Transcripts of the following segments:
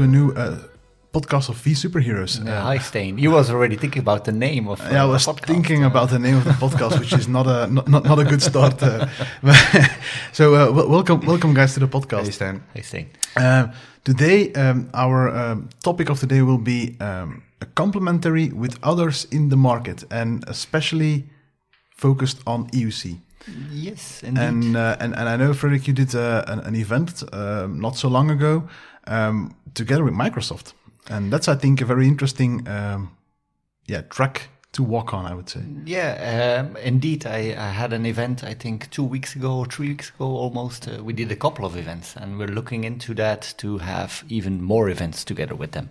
Uh, to a new uh, podcast of V Superheroes. Yeah, hi, Stain. You was already thinking about the name of. Uh, yeah, I was podcast. thinking about the name of the podcast, which is not a not not, not a good start. Uh, so uh, w- welcome, welcome, guys, to the podcast. Hey Stan. Hey, Stain. Uh, today, um, our um, topic of the day will be um, a complementary with others in the market, and especially focused on EUC. Yes, indeed. And, uh, and and I know, Frederiek, you did uh, an, an event um, not so long ago um, together with Microsoft, and that's I think a very interesting, um, yeah, track to walk on. I would say. yeah, um, indeed. I, I had an event. I think two weeks ago or three weeks ago, almost. Uh, we did a couple of events, and we're looking into that to have even more events together with them.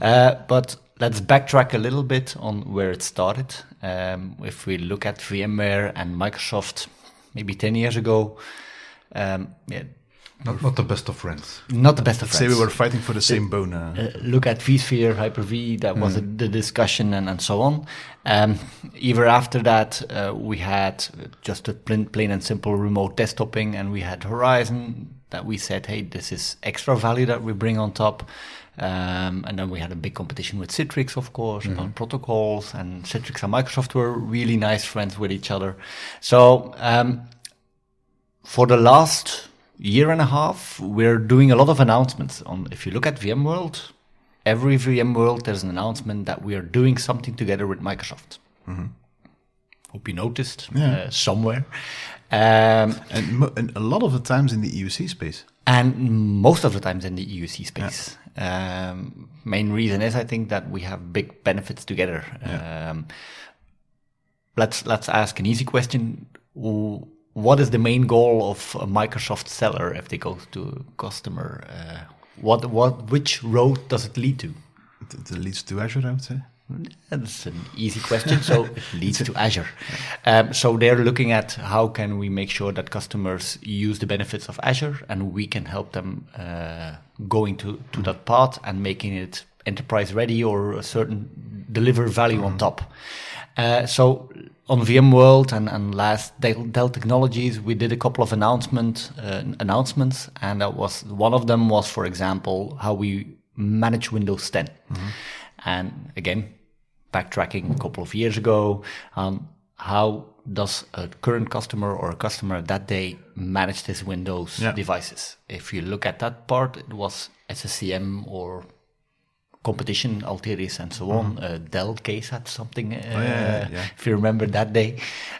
Uh, but let's backtrack a little bit on where it started. Um, if we look at VMware and Microsoft, maybe ten years ago, um, yeah, Not, not the best of friends. not the best of Say friends. Say we were fighting for the same bone. Uh, uh, look at vSphere, Hyper-V, that was Mm. the discussion and, and so on. Um, even after that, uh, we had just a plain, plain and simple remote desktoping and we had Horizon that we said, hey, this is extra value that we bring on top. Um, and then we had a big competition with Citrix, of course, about protocols, and Citrix and Microsoft were really nice friends with each other. So, um, for the last year and a half, we're doing a lot of announcements. On if you look at VMworld, every VMworld there's an announcement that we are doing something together with Microsoft. Hope you noticed Yeah. uh, somewhere. Um, and, mo- and a lot of the times in the EUC space. and most of the times in the EUC space. Um, main reason is I think that we have big benefits together. Um, let's let's ask an easy question. What is the main goal of a Microsoft seller if they go to a customer? Uh, what what which road does it lead to? It, it leads to Azure, I would say. That's an easy question. So it leads to Azure. Um, so they're looking at how can we make sure that customers use the benefits of Azure, and we can help them uh, going to to that path and making it enterprise ready or a certain deliver value on top. Uh, so on VMworld and, and last Dell, Dell Technologies, we did a couple of announcement uh, announcements, and that was one of them was, for example, how we manage Windows 10. And again, backtracking a couple of years ago, um, how does a current customer or a customer that day manage his Windows Yeah. devices? If you look at that part, it was SCCM or competition, Altiris and so on. Uh, Dell KACE had something, uh. Oh, yeah, yeah, yeah. if you remember that day.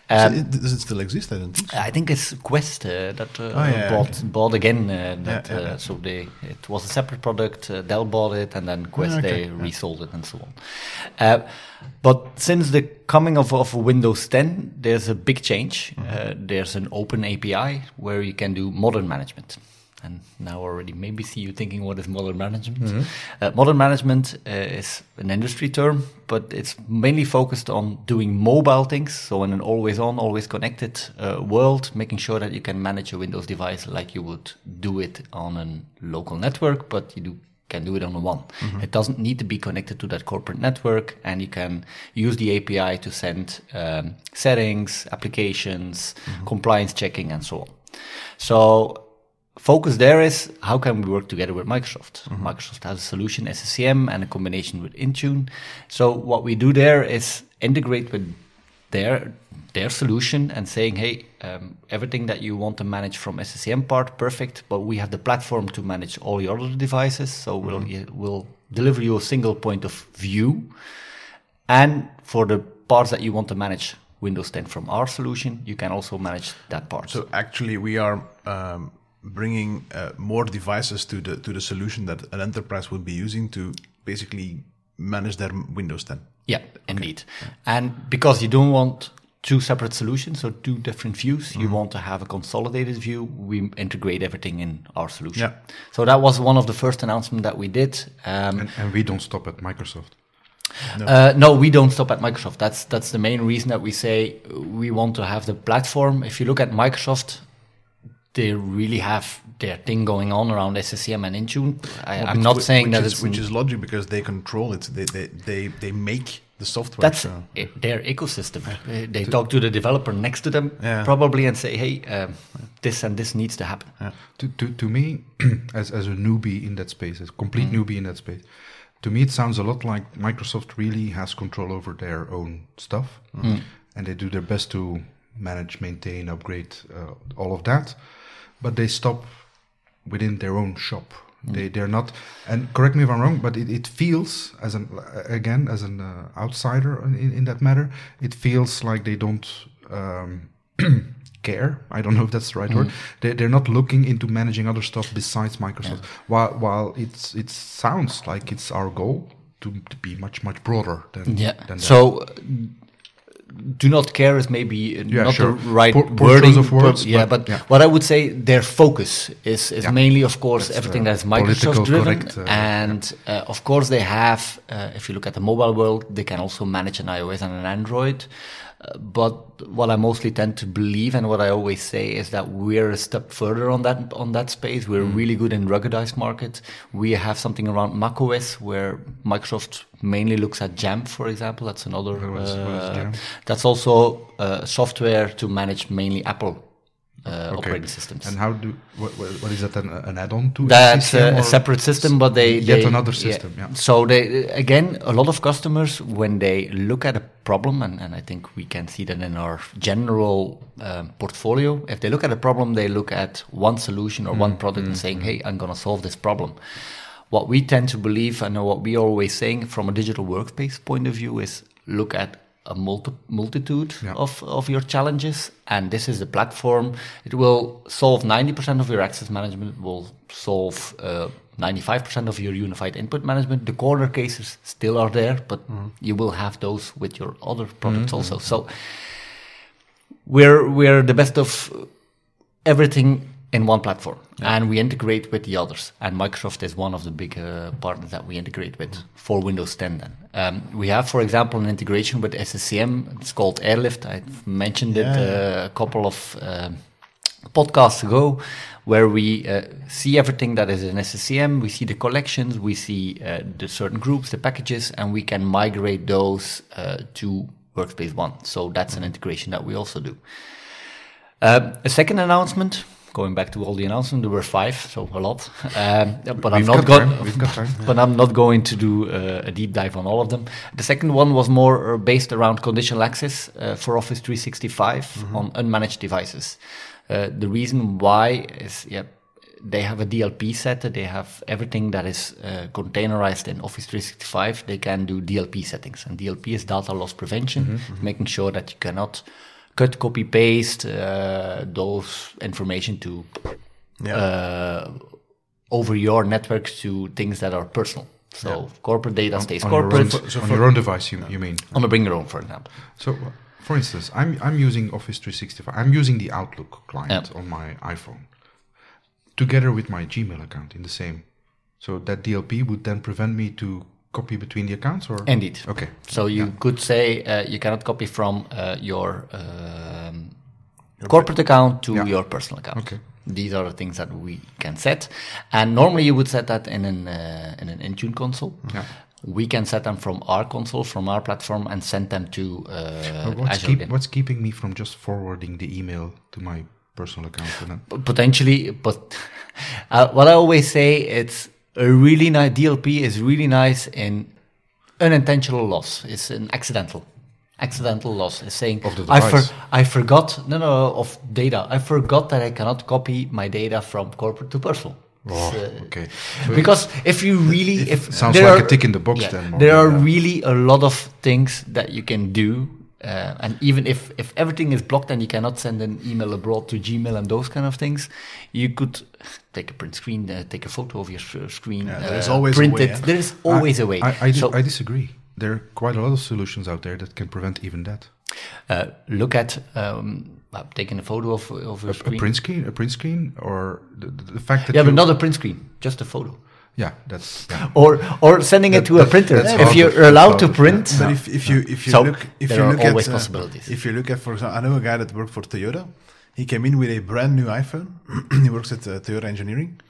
So Um, it, does it still exist? I don't think so. I think it's Quest uh, that uh, Oh, bought bought again. Uh, that uh, so they it was a separate product. Uh, Dell bought it, and then Quest okay, they resold it, and so on. Uh, but since the coming of, of Windows 10, there's a big change. Mm-hmm. Uh, there's an open API where you can do modern management. And now already maybe see you thinking, what is modern management? Mm-hmm. Uh, modern management uh, is an industry term, but it's mainly focused on doing mobile things. So in an always on, always connected uh, world, making sure that you can manage a Windows device like you would do it on a local network, but you do can do it on one. It doesn't need to be connected to that corporate network, and you can use the API to send um, settings, applications, compliance checking, and so on. So focus there is how can we work together with Microsoft? Microsoft has a solution SCCM and a combination with Intune. So what we do there is integrate with their their solution and saying, hey, um, everything that you want to manage from SCCM part, perfect, but we have the platform to manage all your other devices. So we'll we'll deliver you a single point of view, and for the parts that you want to manage Windows 10 from our solution, you can also manage that part. So actually, we are um, bringing uh, more devices to the to the solution that an enterprise would be using to basically manage their Windows 10. Yeah, indeed. And because you don't want two separate solutions or two different views, you want to have a consolidated view, we integrate everything in our solution. Yeah. So that was one of the first announcements that we did. Um, And, and we don't stop at Microsoft. uh, no, we don't stop at Microsoft. That's that's the main reason that we say we want to have the platform. If you look at Microsoft, they really have their thing going on around SCCM and Intune. I, I'm Which- not which- saying which that is, it's which is logic because they control it. They they they, they make the software. That's so- i- their ecosystem. Uh, They talk to the developer next to them Yeah. probably and say, "Hey, um, this and this needs to happen." To, to, to me, as, as a newbie in that space, as a complete newbie in that space, to me it sounds a lot like Microsoft really has control over their own stuff, and they do their best to manage, maintain, upgrade, uh, all of that, but they stop within their own shop. They they're not, and correct me if I'm wrong, but it, it feels as an again as an uh, outsider in, in that matter, it feels like they don't. Um, care. I don't know if that's the right word. They, they're not looking into managing other stuff besides Microsoft. While while it's it sounds like it's our goal to, to be much much broader than Yeah. Than that. So, uh, do not care is maybe Yeah, not sure. the right wording. of but- words, yeah, but- but, yeah. what I would say, their focus is is Yeah. mainly, of course, That's, everything uh, that's Microsoft driven, correct, uh, and uh, of course they have. Uh, if you look at the mobile world, they can also manage an iOS and an Android. But what I mostly tend to believe, and what I always say, is that we're a step further on that on that space. We're Mm. really good in ruggedized markets. We have something around macOS where Microsoft mainly looks at Jamf, for example. That's another. What is- what is uh, that's also uh, software to manage mainly Apple uh, Okay. operating systems. And how do what, what is that an, an add-on to? That's a, a separate system, but they yet they- another system. Yeah. So they again, a lot of customers when they look at a problem, and, and I think we can see that in our general um, portfolio. If they look at a problem, they look at one solution or Mm, one product and saying, "Hey, I'm going to solve this problem." What we tend to believe, and what we are always saying from a digital workspace point of view, is look at a multi- multitude Yeah. of, of your challenges, and this is the platform. It will solve 90% of your access management, will solve uh, 95% of your unified endpoint management. The corner cases still are there, but you will have those with your other products also. So we're we're the best of everything in one platform. And we integrate with the others. And microsoft is one of the big uh, partners that we integrate with for windows 10 then. Um, we have for example an integration with sccm it's called airlift. I mentioned it uh, a couple of um, podcasts ago where we uh, see everything that is in SCCM, we see the collections, we see uh, the certain groups, the packages, and we can migrate those uh, to Workspace ONE. So that's an integration that we also do. Um, a second announcement, going back to all the announcements, there were five, so a lot. Um, but I'm We've not got going. time, we've got. But I'm not going to do uh, a deep dive on all of them. The second one was more uh, based around conditional access uh, for Office 365 on unmanaged devices. Uh, the reason why is, yeah, they have a DLP set. They have everything that is uh, containerized in Office 365. They can do DLP settings, and DLP is data loss prevention, making sure that you cannot cut, copy, paste uh, those information to Yeah. uh, over your networks to things that are personal. So corporate data stays on your own, corporate. So on your own device, you, you mean? On a bring your own, for example. So, for instance, I'm I'm using Office 365. I'm using the Outlook client Yeah. on my iPhone, together with my Gmail account in the same. So that DLP would then prevent me to copy between the accounts, or Indeed. Okay. So you could say uh, you cannot copy from uh, your, um, corporate account to Yeah. your personal account. Okay. These are the things that we can set, and normally you would set that in an uh, in an Intune console. Yeah. We can set them from our console, from our platform, and send them to uh, what's, keep, what's keeping me from just forwarding the email to my personal account? Potentially, but uh, what I always say, it's a really nice DLP is really nice in unintentional loss. It's an accidental, accidental loss. It's saying I, for. I forgot no no of data. I forgot that I cannot copy my data from corporate to personal. oh, uh, okay. because if you really if Sounds there like a tick in the box yeah, then, there are that. really a lot of things that you can do uh, and even if if everything is blocked and you cannot send an email abroad to gmail and those kind of things you could take a print screen uh, take a photo of your screen Yeah, there is uh, always a way, it yeah. there is always I, a way I, I, di- so I disagree. There are quite a lot of solutions out there that can prevent even that. uh, look at um, uh, taking a photo of, of your A, a print screen, a print screen, or the, the the fact that yeah you, but not a print screen just a photo yeah, that's yeah. or or sending it That- to a printer that's if you're allowed to harder, print But if, if you if you So, look if there you are look always at uh, possibilities. if you look at for example, I know a guy that worked for Toyota. He came in with a brand new iPhone. he works at uh, Toyota Engineering.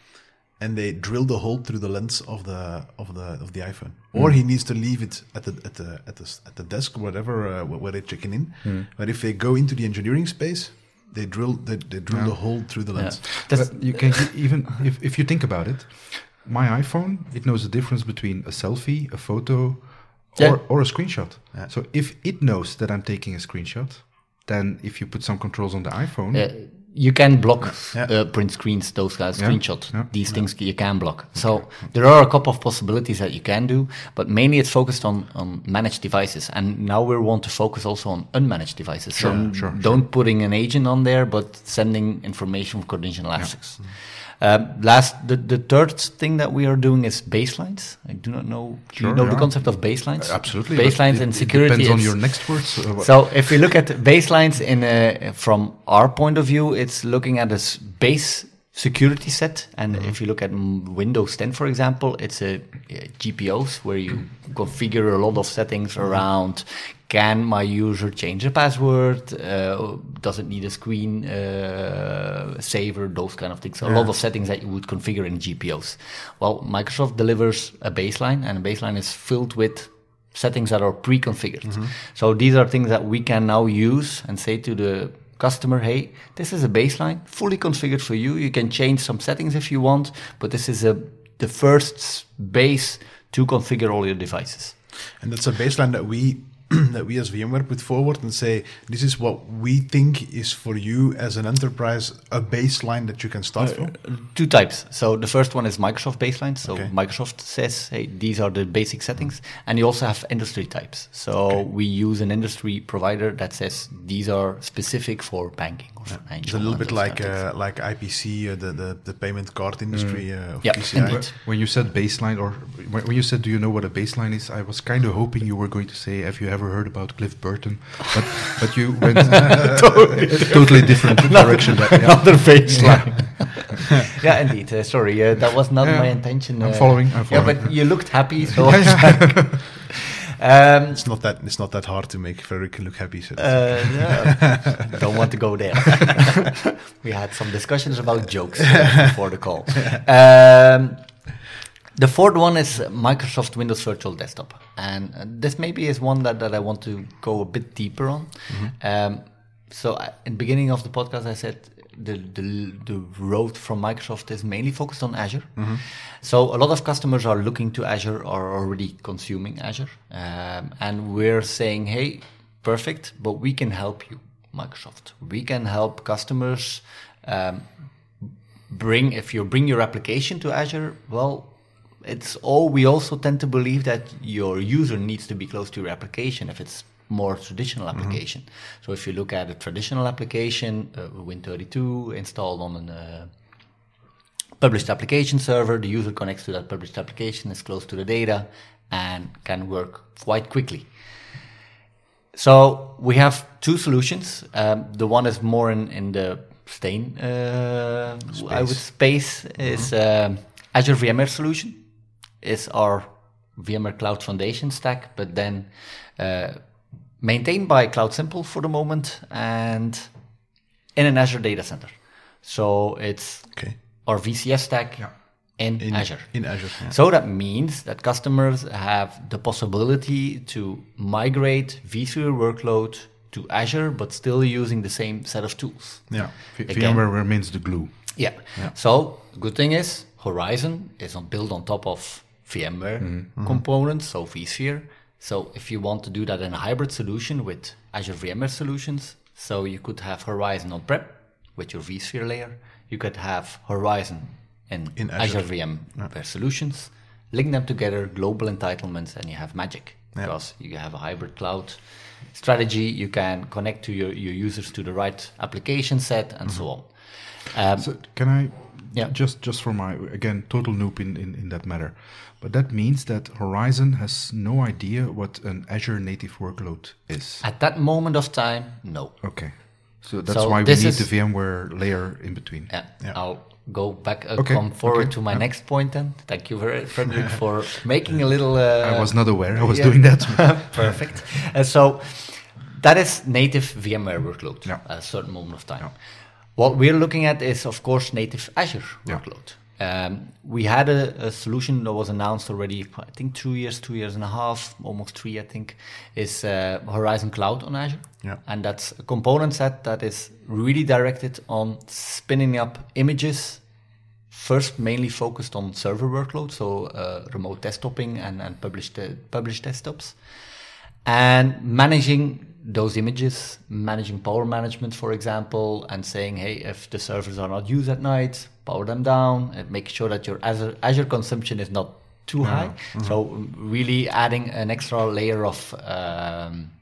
and they drill the hole through the lens of the of the of the iPhone, or he needs to leave it at the at the at the at the desk, whatever uh, where they're checking in. But if they go into the engineering space, they drill they, they drill the hole through the Yeah. lens. That's, But you can even if, if you think about it, my iPhone it knows the difference between a selfie, a photo, or, Yeah. or a screenshot. Yeah. So if it knows that I'm taking a screenshot, then if you put some controls on the iPhone, uh, you can block Yeah. uh, print screens, those guys, Yeah. screenshot. Yeah. These things you can block. So there are a couple of possibilities that you can do, but mainly it's focused on, on managed devices. And now we want to focus also on unmanaged devices. so Sure, sure, don't putting an agent on there, but sending information with conditional access. Um, last, the, the third thing that we are doing is baselines. I do not know. do you know the concept of baselines? absolutely. Baselines and it security. depends on your next words. uh, so if we look at baselines in a, from our point of view, it's looking at a base security set. And if you look at mm, Windows 10, for example, it's a, uh GPOs where you configure a lot of settings around can my user change a password? Uh, does it need a screen uh, saver? Those kind of things. A lot of settings that you would configure in GPOs. Well, Microsoft delivers a baseline, and a baseline is filled with settings that are pre-configured. So these are things that we can now use and say to the customer, hey, this is a baseline fully configured for you. You can change some settings if you want, but this is a the first base to configure all your devices. And that's a baseline that we that we as VMware put forward and say this is what we think is for you as an enterprise a baseline that you can start uh, from. Two types. So the first one is Microsoft baseline. So Okay. Microsoft says, hey, these are the basic mm-hmm. settings. And you also have industry types. So we use an industry provider that says these are specific for banking or financial. It's a little bit like kind of things. uh, like IPC, uh, the, the the payment card industry uh, Yeah, PCI. indeed. When you said baseline, or when when you said, "Do you know what a baseline is?" I was kind of hoping you were going to say, "Have you ever heard about Cliff Burton?" But but you went totally different direction. That, yeah. Another baseline. yeah, indeed. Uh, sorry, uh, that was not Yeah, my intention. I'm uh, following, I'm Yeah, but you looked happy, so. I was like, um, It's not that it's not that hard to make Frederiek look happy. So uh, yeah. don't want to go there. we had some discussions about jokes uh, before the call. Um, the fourth one is Microsoft Windows Virtual Desktop, and uh, this maybe is one that, that I want to go a bit deeper on. Um, so, I, in the beginning of the podcast, I said the, the the road from Microsoft is mainly focused on Azure. So, a lot of customers are looking to Azure, are already consuming Azure, um, and we're saying, hey, perfect, but we can help you, Microsoft. We can help customers. Um, bring if you bring your application to Azure, well, it's all we also tend to believe that your user needs to be close to your application if it's more traditional application. So if you look at a traditional application, uh, Win32 installed on a uh, published application server, the user connects to that published application, is close to the data, and can work quite quickly. So we have two solutions. Um, the one is more in, in the stain, uh, I would space is um, Azure VMware solution. Is our VMware Cloud Foundation stack, but then uh, maintained by Cloud Simple for the moment and in an Azure data center. So it's okay, our VCF stack Yeah. in, in Azure. In Azure. yeah. So that means that customers have the possibility to migrate vSphere workload to Azure, but still using the same set of tools. yeah. VMware remains the glue. Yeah. So good thing is Horizon is on, built on top of VMware mm-hmm. Mm-hmm. components, so vSphere. So if you want to do that in a hybrid solution with Azure VMware solutions, so you could have Horizon on-prem with your vSphere layer. You could have Horizon in, In Azure, Azure. VMware solutions, link them together, global entitlements, and you have magic. Yeah. Because you have a hybrid cloud strategy, you can connect to your, your users to the right application set, and so on. Um, So can I? Yeah. Just just for my again total noob in, in in that matter, but that means that Horizon has no idea what an Azure native workload is. At that moment of time, no. Okay. So that's So why we need is- the VMware layer in between. Yeah. Yeah. I'll go back, uh, Okay, come forward okay, to my yeah. next point then. Thank you very, Frederiek, for making a little. Uh, I was not aware I was yeah. doing that. Perfect. Uh, so that is native VMware workload Yeah. at a certain moment of time. What we're looking at is, of course, native Azure Yeah. workload. Um, we had a, a, solution that was announced already, I think two years, two years and a half, almost three, I think, is uh, Horizon Cloud on Azure. Yeah. And that's a component set that is really directed on spinning up images, first mainly focused on server workload, so uh, remote desktoping and, and published, uh, published desktops, and managing those images, managing power management, for example, and saying, hey, if the servers are not used at night, power them down, and make sure that your Azure, Azure consumption is not too high. Mm-hmm. So really adding an extra layer of um,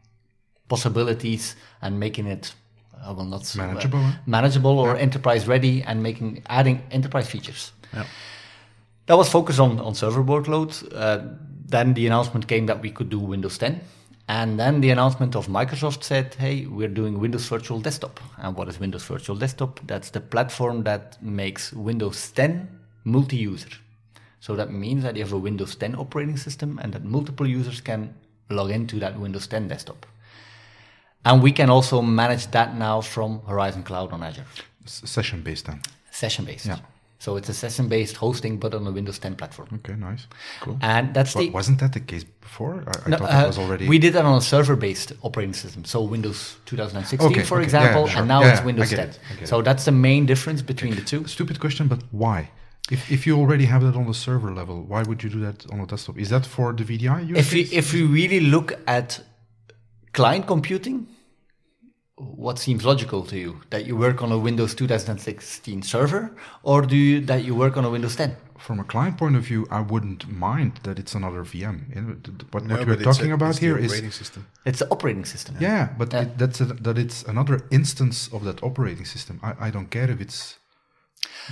possibilities and making it uh, well not manageable, uh, manageable or yeah. enterprise ready, and making adding enterprise features. Yeah. That was focused on on server workloads. Uh, then the announcement came that we could do Windows 10 and then the announcement of Microsoft said, hey, we're doing Windows Virtual Desktop. And what is Windows Virtual Desktop? That's the platform that makes Windows 10 multi user. So that means that you have a Windows 10 operating system and that multiple users can log into that Windows 10 desktop. And we can also manage that now from Horizon Cloud on Azure. Session based then? Session based. Yeah. So it's a session-based hosting, but on a Windows 10 platform. Okay, nice, cool. And that's the wasn't that the case before? I, I no, thought uh, it was already. We did that on a server-based operating system, so Windows 2016, okay, for okay. example, yeah, sure. and now yeah, it's Windows 10. So it. that's the main difference between okay. the two. Stupid question, but why? If, if you already have that on the server level, why would you do that on a desktop? Is that for the VDI use If you, if you really look at client computing, what seems logical to you? That you work on a Windows 2016 server or do you, that you work on a Windows 10? From a client point of view, I wouldn't mind that it's another VM. What, no, what we're talking a, about here is system. It's the operating system. Yeah, but yeah. It, that's a, that it's another instance of that operating system. I, I don't care if it's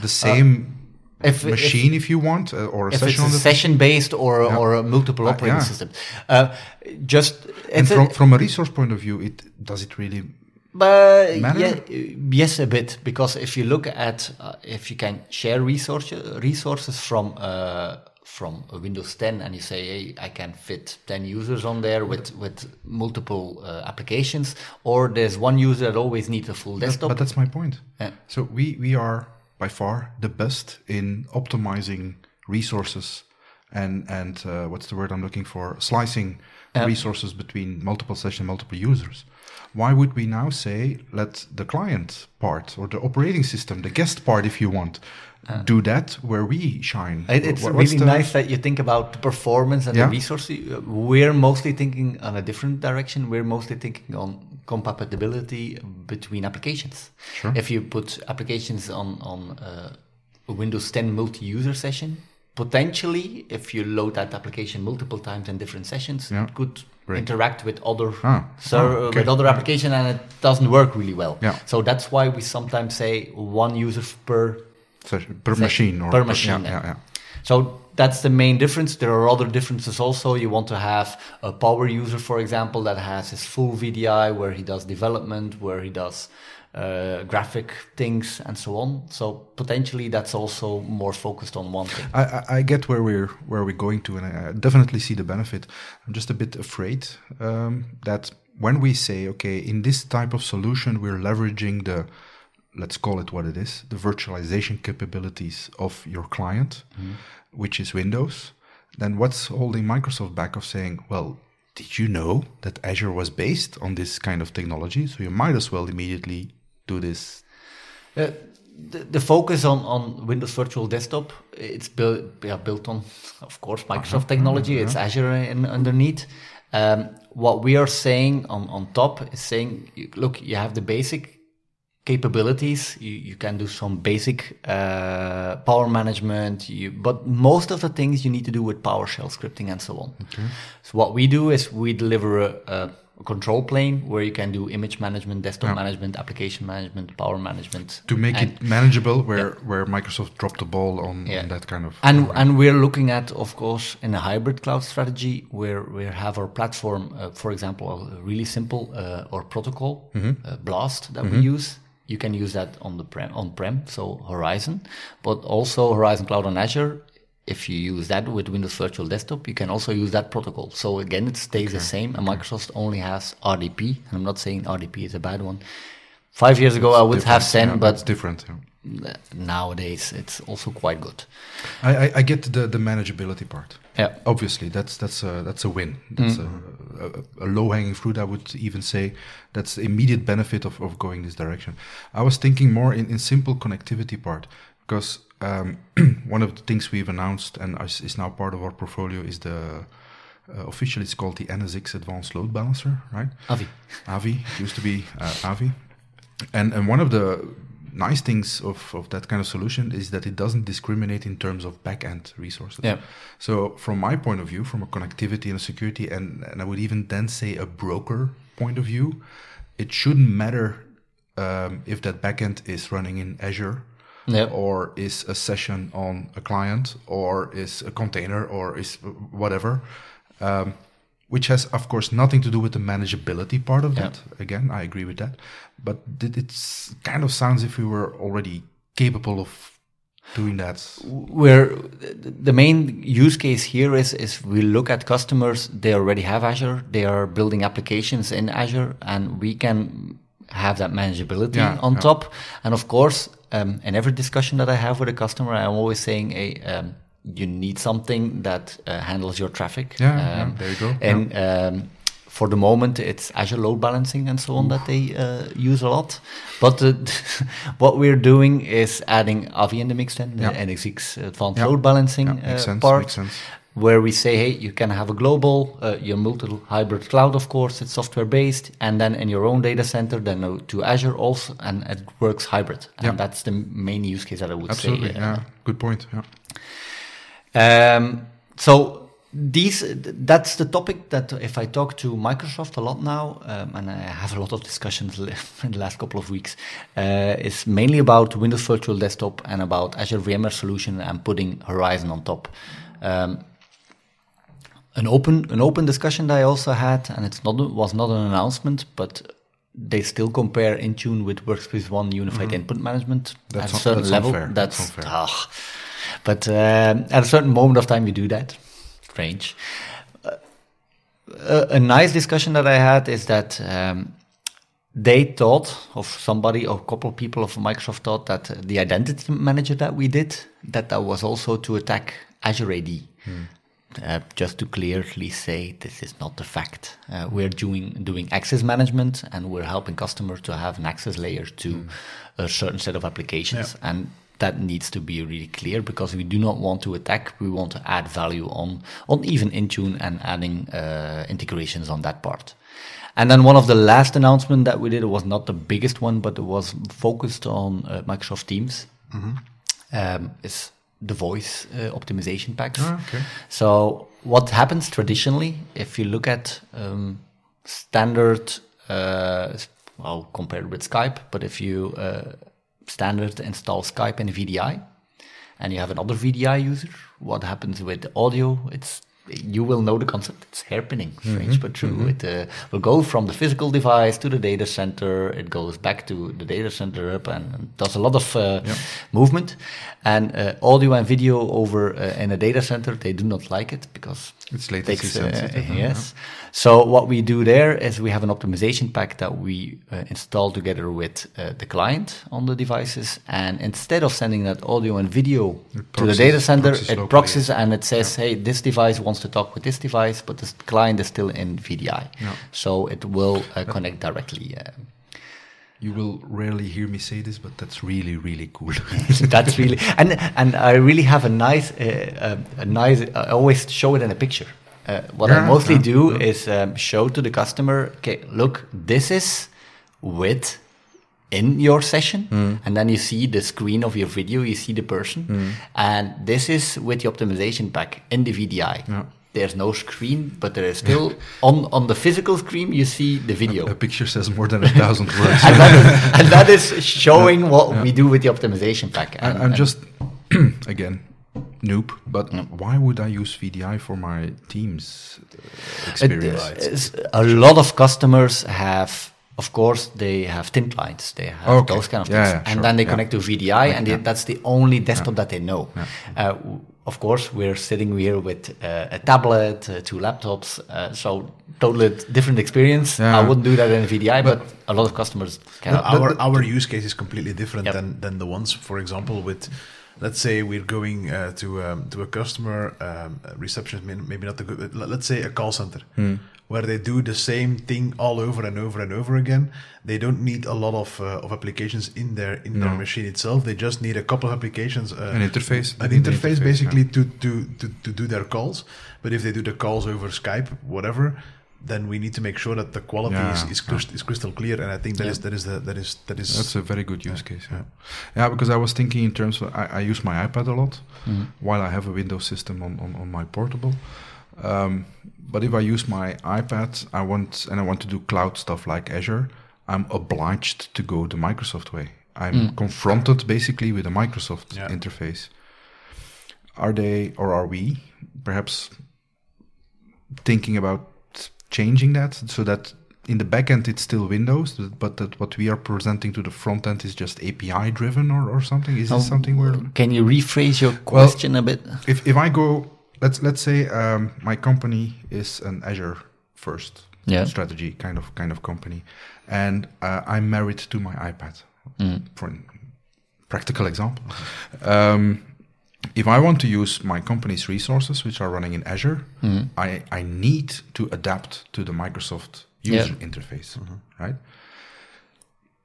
the same uh, if, machine, if, if, you want, uh, or a if session. It's a session based or yeah. or a multiple operating uh, yeah. system. Uh, just and from, a, from a resource point of view, it does it really but yeah, yes, a bit because if you look at uh, if you can share resources resources from uh, from Windows 10 and you say, hey, I can fit 10 users on there with with multiple uh, applications, or there's one user that always needs a full desktop. But, but that's my point. Yeah. So we we are by far the best in optimizing resources and and uh, what's the word I'm looking for? Slicing resources between multiple sessions, multiple users why would we now say let the client part or the operating system, the guest part, if you want, uh, do that where we shine? It, it's What's really nice that you think about the performance and yeah. the resources. We're mostly thinking on a different direction. We're mostly thinking on compatibility between applications. Sure. If you put applications on on uh, a Windows 10 multi-user session, potentially, if you load that application multiple times in different sessions, yeah. it could Great. interact with other ah. so oh, okay. with other application and it doesn't work really well. Yeah. So that's why we sometimes say one user per session, per machine or per machine. Yeah, yeah, yeah. So that's the main difference. There are other differences also. You want to have a power user, for example, that has his full VDI where he does development, where he does uh, graphic things and so on. So potentially that's also more focused on one thing. I, I get where we're where we're going to, and I definitely see the benefit. I'm just a bit afraid um, that when we say, okay, in this type of solution, we're leveraging the let's call it what it is, the virtualization capabilities of your client, mm-hmm. which is Windows. Then what's holding Microsoft back of saying, well, did you know that Azure was based on this kind of technology? So you might as well immediately do this? Uh, the, the, focus on, on Windows Virtual Desktop, it's built yeah, built on, of course, Microsoft uh-huh. technology. Uh-huh. It's Azure in, underneath. Um, what we are saying on, on top is saying, look, you have the basic capabilities. You, you can do some basic uh, power management, you, but most of the things you need to do with PowerShell scripting and so on. Okay. So what we do is we deliver a, a control plane where you can do image management, desktop yeah. management, application management, power management. To make and, it manageable, where yeah. where Microsoft dropped the ball on, yeah. on that kind of. And and we're looking at, of course, in a hybrid cloud strategy where we have our platform, uh, for example, a really simple uh, or protocol mm-hmm. uh, Blast that mm-hmm. we use. You can use that on the prem, on prem, so Horizon, but also Horizon Cloud on Azure if you use that with Windows Virtual Desktop, you can also use that protocol. So again, it stays okay. the same, and Microsoft only has RDP. And I'm not saying RDP is a bad one. Five years ago, it's I would have said, yeah, but it's different. Yeah. nowadays it's also quite good. I, I, I get the, the manageability part. Yeah. Obviously, that's that's a that's a win. That's mm. a, a, a low hanging fruit. I would even say that's the immediate benefit of, of going this direction. I was thinking more in, in simple connectivity part because um, one of the things we've announced and is, now part of our portfolio is the uh, officially it's called the NSX Advanced Load Balancer, right? Avi. Avi. Used to be uh, Avi. And and one of the nice things of, of that kind of solution is that it doesn't discriminate in terms of back end resources. Yeah. So from my point of view, from a connectivity and a security, and, and I would even then say a broker point of view, it shouldn't matter um, if that backend is running in Azure Yeah. or is a session on a client or is a container or is whatever. Um, which has, of course, nothing to do with the manageability part of Yeah. that. Again, I agree with that. But it it's kind of sounds if we were already capable of doing that. where the main use case here is is we look at customers they already have azure they are building applications in azure and we can have that manageability Yeah, on yeah. top and of course um, in every discussion that i have with a customer i'm always saying hey um, you need something that uh, handles your traffic Yeah, yeah, Um, there you go. and um, for the moment, it's Azure load balancing and so on that they uh, use a lot. But what we're doing is adding Avi in the mix then, the Yeah. NSX advanced Yeah. load balancing Yeah, makes uh, sense, part, makes sense. Where we say, hey, you can have a global, uh, your multi-hybrid cloud, of course, it's software-based, and then in your own data center, then to Azure also, and it works hybrid. And Yeah. that's the main use case that I would Absolutely. say. uh, yeah. Good point. Yeah. um, so these that's the topic that if I talk to Microsoft a lot now, um, and I have a lot of discussions in the last couple of weeks, uh, is mainly about Windows Virtual Desktop and about Azure VMware Solution and putting Horizon on top. Um, an open an open discussion that I also had, and it's not was not an announcement, but they still compare Intune with Workspace ONE Unified Endpoint Management. That's at a certain that's level. unfair. That's, That's unfair. ah. but um, at a certain moment of time, you do that. Strange. Uh, a, a nice discussion that I had is that um, they thought of somebody or a couple of people of Microsoft thought that the identity manager that we did that that was also to attack Azure AD. Uh, just to clearly say this is not the fact. Uh, we're doing doing access management and we're helping customers to have an access layer to a certain set of applications. And that needs to be really clear because we do not want to attack. We want to add value on on even Intune and adding uh, integrations on that part. And then one of the last announcement that we did was not the biggest one but it was focused on uh, Microsoft Teams. Um, is the voice uh, optimization packs. Ah, okay. So what happens traditionally, if you look at um, standard, uh, well, compared with Skype, but if you uh, standard install Skype in VDI, and you have another VDI user, what happens with the audio? It's you will know the concept. It's hairpinning, strange but true. It uh, will go from the physical device to the data center. It goes back to the data center up and, and does a lot of uh, movement. And uh, audio and video over uh, in a data center, they do not like it because It's latency takes, uh, sensitive, yes. So what we do there is we have an optimization pack that we uh, install together with uh, the client on the devices, and instead of sending that audio and video to the data center, proxies it locally. proxies and it says, "Hey, this device wants to talk with this device, but the client is still in VDI, Yeah. so it will uh, connect directly." Uh, You will rarely hear me say this, but that's really, really cool. that's really and and I really have a nice uh, uh, a nice. I always show it in a picture. Uh, what I mostly yeah, do is um, show to the customer. Okay, look, this is with in your session, Hmm. and then you see the screen of your video. You see the person, and this is with the optimization pack in the VDI. Yeah. There's no screen, but there is still on on the physical screen. You see the video. A picture says more than a thousand words. and, that is, and that is showing what we do with the optimization pack. And- I'm and- just again noob, but why would I use VDI for my Teams uh, It experience? a lot of customers have, of course, they have thin clients. They have Okay. those kind of Yeah, things, yeah, and sure. then they Yeah. connect to VDI, and they, that's the only desktop that they know. Uh, of course, we're sitting here with uh, a tablet, uh, two laptops, uh, so totally different experience. Yeah. I wouldn't do that in VDI, but, a lot of customers can. Our our use case is completely different Yep. than than the ones, for example, with let's say we're going uh, to um, to a customer um, a receptionist, maybe not the good. let- Let's say a call center where they do the same thing all over and over and over again. They don't need a lot of uh, of applications in their in their machine itself. They just need a couple of applications. Uh, An interface. an They need an interface, interface, basically to, to, to, to do their calls. But if they do the calls over Skype, whatever, then we need to make sure that the quality is, Yeah, is, crystal, is crystal clear. And I think that Yeah. is that is the, that is that is That's a very good use case. Yeah. yeah, because I was thinking in terms of I, I use my iPad a lot Mhm. while I have a Windows system on, on, on my portable. Um, but if I use my iPad, I want and I want to do cloud stuff like Azure. I'm obliged to go the Microsoft way. I'm Mm. confronted basically with a Microsoft Yeah. interface. Are they or are we perhaps thinking about changing that so that in the back end it's still Windows, but that what we are presenting to the front end is just API driven or, or something? Is Oh, this something where Can you rephrase your question a bit? if if I go let's let's say um, my company is an Azure first Yeah. strategy kind of kind of company, and uh, I'm married to my iPad. Mm. For a practical example, um, if I want to use my company's resources, which are running in Azure, Mhm. I I need to adapt to the Microsoft Yeah. user interface, right?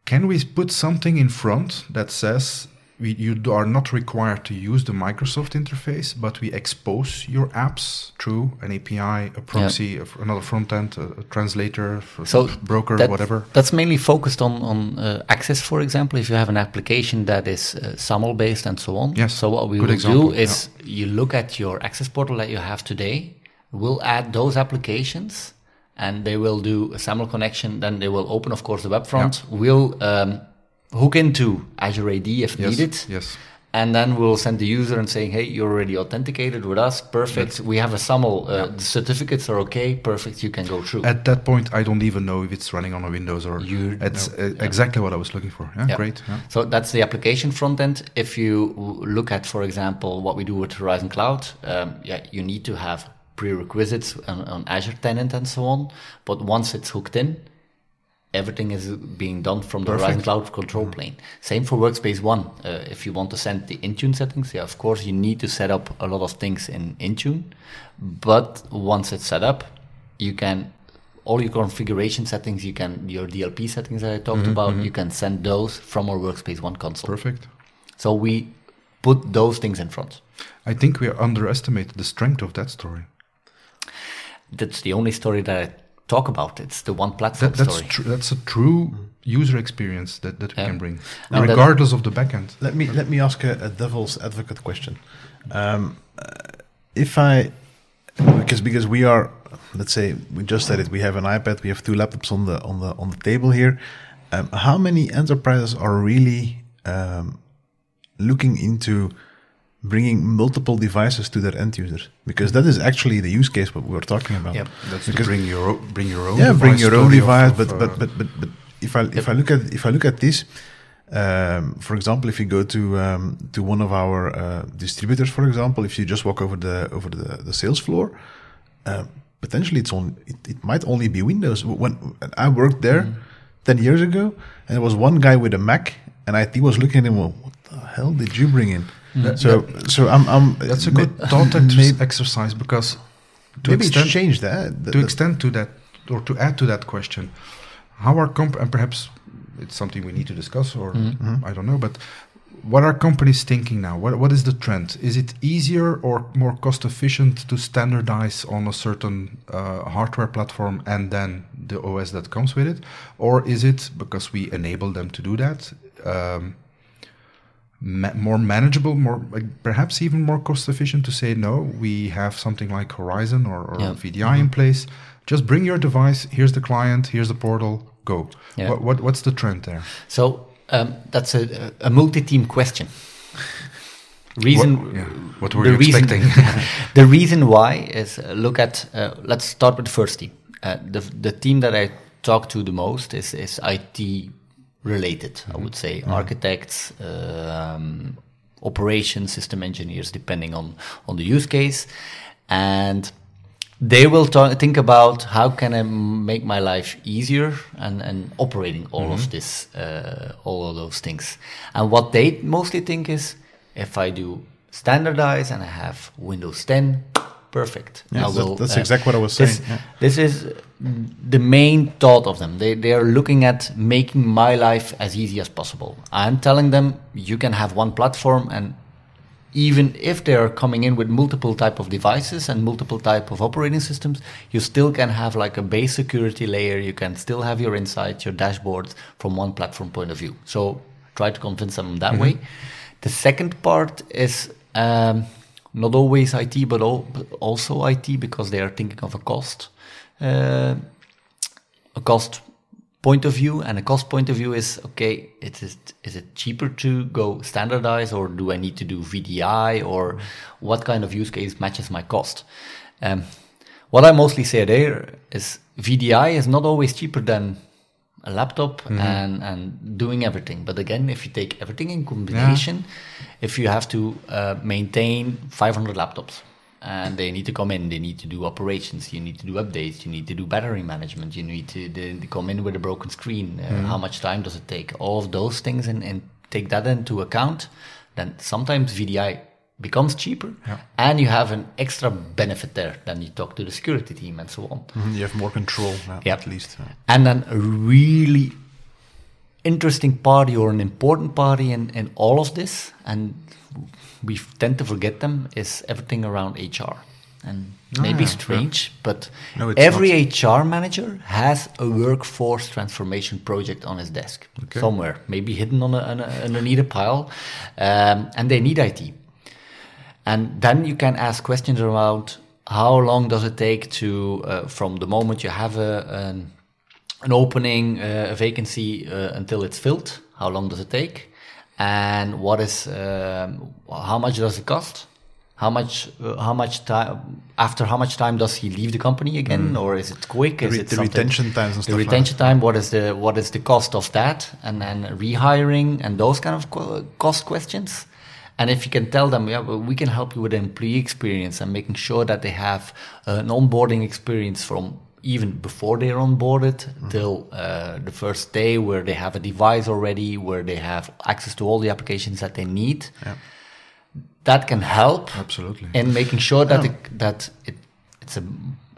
Can we put something in front that says we, you are not required to use the Microsoft interface, but we expose your apps through an API, a proxy, a f- another front end, a, a translator, a So broker, that- whatever? That's mainly focused on on uh, access, for example. If you have an application that is uh, SAML based and so on. Yes, So what we good will example, do is you look at your access portal that you have today. We'll add those applications, and they will do a SAML connection. Then they will open, of course, the web front. We'll um, hook into Azure AD if Yes, needed. yes. And then we'll send the user and saying, "Hey, you're already authenticated with us. Perfect. we have a SAML. Uh, The certificates are okay. Perfect. You can go through." At that point, I don't even know if it's running on a Windows or You- it's no. uh, exactly what I was looking for. Yeah, Yeah. great. Yeah. So that's the application front end. If you look at, for example, what we do with Horizon Cloud, um, yeah, you need to have prerequisites on, on Azure tenant and so on. But once it's hooked in, everything is being done from the Horizon Perfect. Cloud control mm-hmm. plane. Same for Workspace ONE. Uh, if you want to send the Intune settings, yeah, of course, you need to set up a lot of things in Intune. But once it's set up, you can all your configuration settings, you can your DLP settings that I talked mm-hmm, about, you mm-hmm. can send those from our Workspace ONE console. Perfect. So we put those things in front. I think we underestimated the strength of that story. That's the only story that I talk about. It. It's the one platform That, that's story. tr- that's a true user experience that, that we Yeah. can bring, Now that- regardless of the backend. Let me let me ask a, a devil's advocate question. Um, uh, if I because because we are let's say we just said it we have an iPad we have two laptops on the on the on the table here. Um, how many enterprises are really um, looking into bringing multiple devices to their end users? Because that is actually the use case what we were talking about. Yep. That's Because- bring your bring your own yeah, bring your own device. of, but, uh, but but but but if I if I look at if I look at this, um, for example, if you go to um, to one of our uh, distributors, for example, if you just walk over the over the, the sales floor, uh, potentially it's on it, it might only be Windows. When I worked there Mm-hmm. ten years ago, and there was one guy with a Mac, and IT was looking at him. Well, what the hell did you bring in? So so I'm I'm Mm-hmm. that's a good thought exer- exercise because to Maybe extend, it's changed that. The- to the- extend to that or to add to that question, how are comp and perhaps it's something we need to discuss or I don't know, but what are companies thinking now? What what is the trend? Is it easier or more cost efficient to standardize on a certain uh, hardware platform and then the OS that comes with it, or is it because we enable them to do that? Um, ma- more manageable, more like perhaps even more cost efficient to say no. We have something like Horizon or, or Yeah. VDI in place. Just bring your device. Here's the client. Here's the portal. Go. Yeah. What, what what's the trend there? So um, that's a, a multi-team question. Reason, What, yeah. what were you reason, expecting? the reason why is uh, look at. Uh, let's start with the first team. Uh, the the team that I talk to the most is is IT related. I would say architects, um, operation system engineers, depending on, on the use case. And they will ta- think about how can I make my life easier and, and operating all of this, uh, all of those things. And what they mostly think is if I do standardize and I have Windows 10, perfect. Yes, will, that's uh, exactly what I was this, saying, yeah. this is the main thought of them. They, they are looking at making my life as easy as possible. I'm telling them you can have one platform and even if they are coming in with multiple type of devices and multiple type of operating systems, you still can have like a base security layer. You can still have your insights, your dashboards from one platform point of view. So try to convince them that way. The second part is um, not always IT, but, al- but also IT because they are thinking of a cost, uh, a cost point of view and a cost point of view is okay it is is it cheaper to go standardize or do i need to do vdi or what kind of use case matches my cost? Um, what i mostly say there is vdi is not always cheaper than a laptop and and doing everything but again if you take everything in combination if you have to uh, maintain 500 laptops and they need to come in. They need to do operations. You need to do updates. You need to do battery management. You need to they, they come in with a broken screen. Uh, How much time does it take? All of those things, and, and take that into account. Then sometimes VDI becomes cheaper, and you have an extra benefit there. Then you talk to the security team and so on. Mhm, You have more control, yeah, Yeah. at least. yeah. And then a really interesting party or an important party in, in all of this, and we tend to forget them, is everything around HR. And maybe yeah, strange, but No, every HR manager has a workforce transformation project on his desk Okay. somewhere, maybe hidden on a, on a, underneath a pile, um, and they need IT. And then you can ask questions around how long does it take to, uh, from the moment you have a, an, an opening, uh, a vacancy, uh, until it's filled? How long does it take? And what is, um, how much does it cost? How much, uh, how much time, after how much time does he leave the company again? Or is it quick? The, re- it the retention times and the stuff like retention time what is the what is the cost of that and then rehiring and those kind of co- cost questions and if you can tell them yeah well, we can help you with the employee experience and making sure that they have an onboarding experience from even before they're onboarded till uh, the first day where they have a device already where they have access to all the applications that they need that can help Absolutely. in making sure that it, that it it's a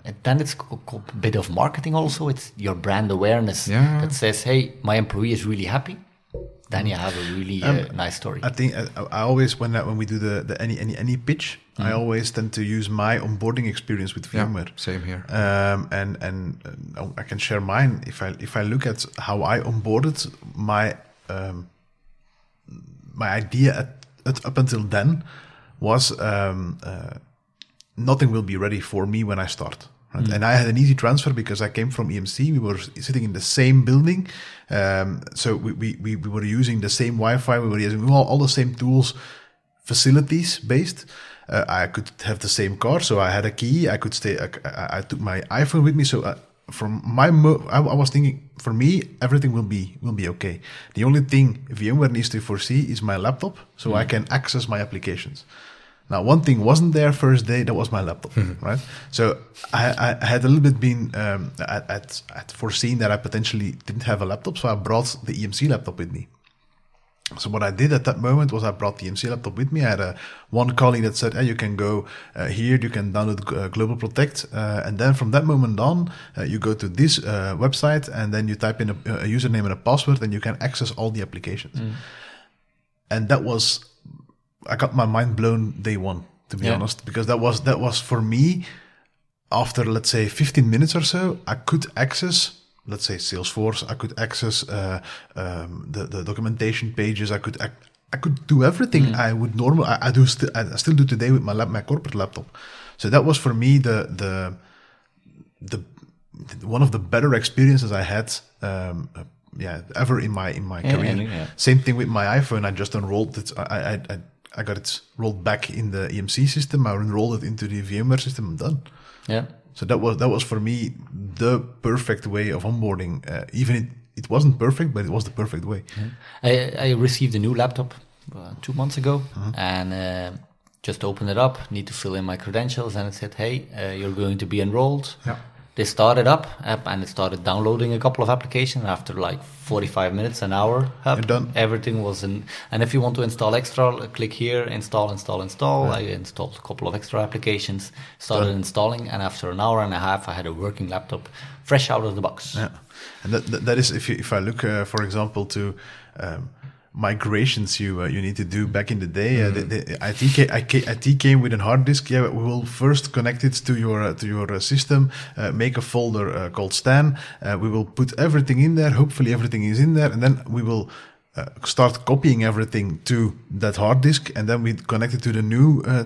and then it's a bit of marketing also. It's your brand awareness Yeah. that says, "Hey, my employee is really happy." Then you have a really uh, nice story. I think I, I always when that, when we do the, the any any any pitch, I always tend to use my onboarding experience with Yeah, VMware. same here. Um, and and uh, I can share mine if I if I look at how I onboarded my um, my idea at, at, up until then was um, uh, nothing will be ready for me when I start. Right? And I had an easy transfer because I came from EMC. We were sitting in the same building. Um, so we, we, we, we were using the same Wi-Fi. We were using all, all the same tools, facilities based. Uh, I could have the same car. So I had a key. I could stay. I, I, I took my iPhone with me. So uh, from my, mo- I, I was thinking for me, everything will be, will be okay. The only thing VMware needs to foresee is my laptop. So I can access my applications. Now, one thing wasn't there first day. That was my laptop, right? So I, I had a little bit been um, at, at, at foreseen that I potentially didn't have a laptop, so I brought the EMC laptop with me. So what I did at that moment was I brought the EMC laptop with me. I had a one colleague that said, hey, "You can go uh, here. You can download uh, Global Protect, uh, and then from that moment on, uh, you go to this uh, website, and then you type in a, a username and a password, and you can access all the applications." And that was I got my mind blown day one, to be Yeah. honest, because that was that was for me. After let's say 15 minutes or so, I could access, let's say Salesforce. I could access uh, um, the the documentation pages. I could ac- I could do everything I would normally I, I do still I still do today with my lap, my corporate laptop. So that was for me the the the one of the better experiences I had. Um, yeah, ever in my in my Yeah, career. yeah. Same thing with my iPhone. I just unrolled it. I, I, I, I got it rolled back in the EMC system. I enrolled it into the VMware system. I'm done. yeah. So that was that was for me the perfect way of onboarding. Uh, even it, it wasn't perfect, but it was the perfect way. I, I received a new laptop uh, two months ago, and uh, just opened it up. Need to fill in my credentials, and it said, "Hey, uh, you're going to be enrolled." Yeah. They started up app and it started downloading a couple of applications. After like 45 minutes, an hour, up, done. everything was in. And if you want to install extra, click here, install, install, install. I installed a couple of extra applications, started Done. installing, and after an hour and a half, I had a working laptop, fresh out of the box. Yeah, and that, that, that is if you, if I look, uh, for example, to um, migrations you uh, you need to do back in the day. Uh, the, the IT, ca- I- IT came with a hard disk. Yeah, we will first connect it to your uh, to your uh, system, uh, make a folder uh, called Stan. Uh, we will put everything in there. Hopefully, everything is in there, and then we will. Uh, start copying everything to that hard disk, and then we connect it to the new. Uh,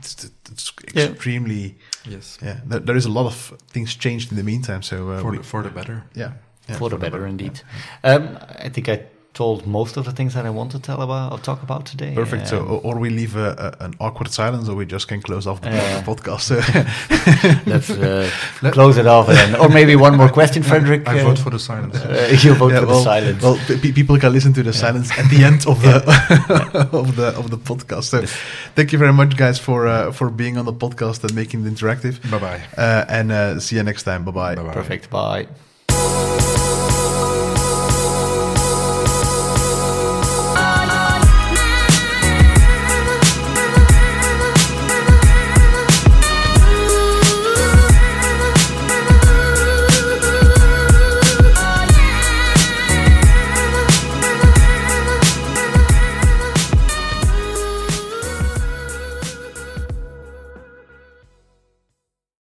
it's, it's Yeah. extremely, Yes. yeah. There, there is a lot of things changed in the meantime. So uh, For we, the, for the better. yeah, yeah, for the better, indeed. Um, I think I told most of the things that I want to tell about or talk about today. Perfect. so, Um, or, or we leave a, a, an awkward silence, or we just can close off the Yeah. podcast. let's uh, close it off, then, or maybe one more question, Frederiek. I uh, vote for the silence. uh, you vote Yeah, for well, the silence. Well, pe- pe- people can listen to the silence at the end of the of the of the podcast. So, thank you very much, guys, for uh, for being on the podcast and making it interactive. bye bye. Uh, and uh, see you next time. Bye bye. Bye bye. Perfect. Bye.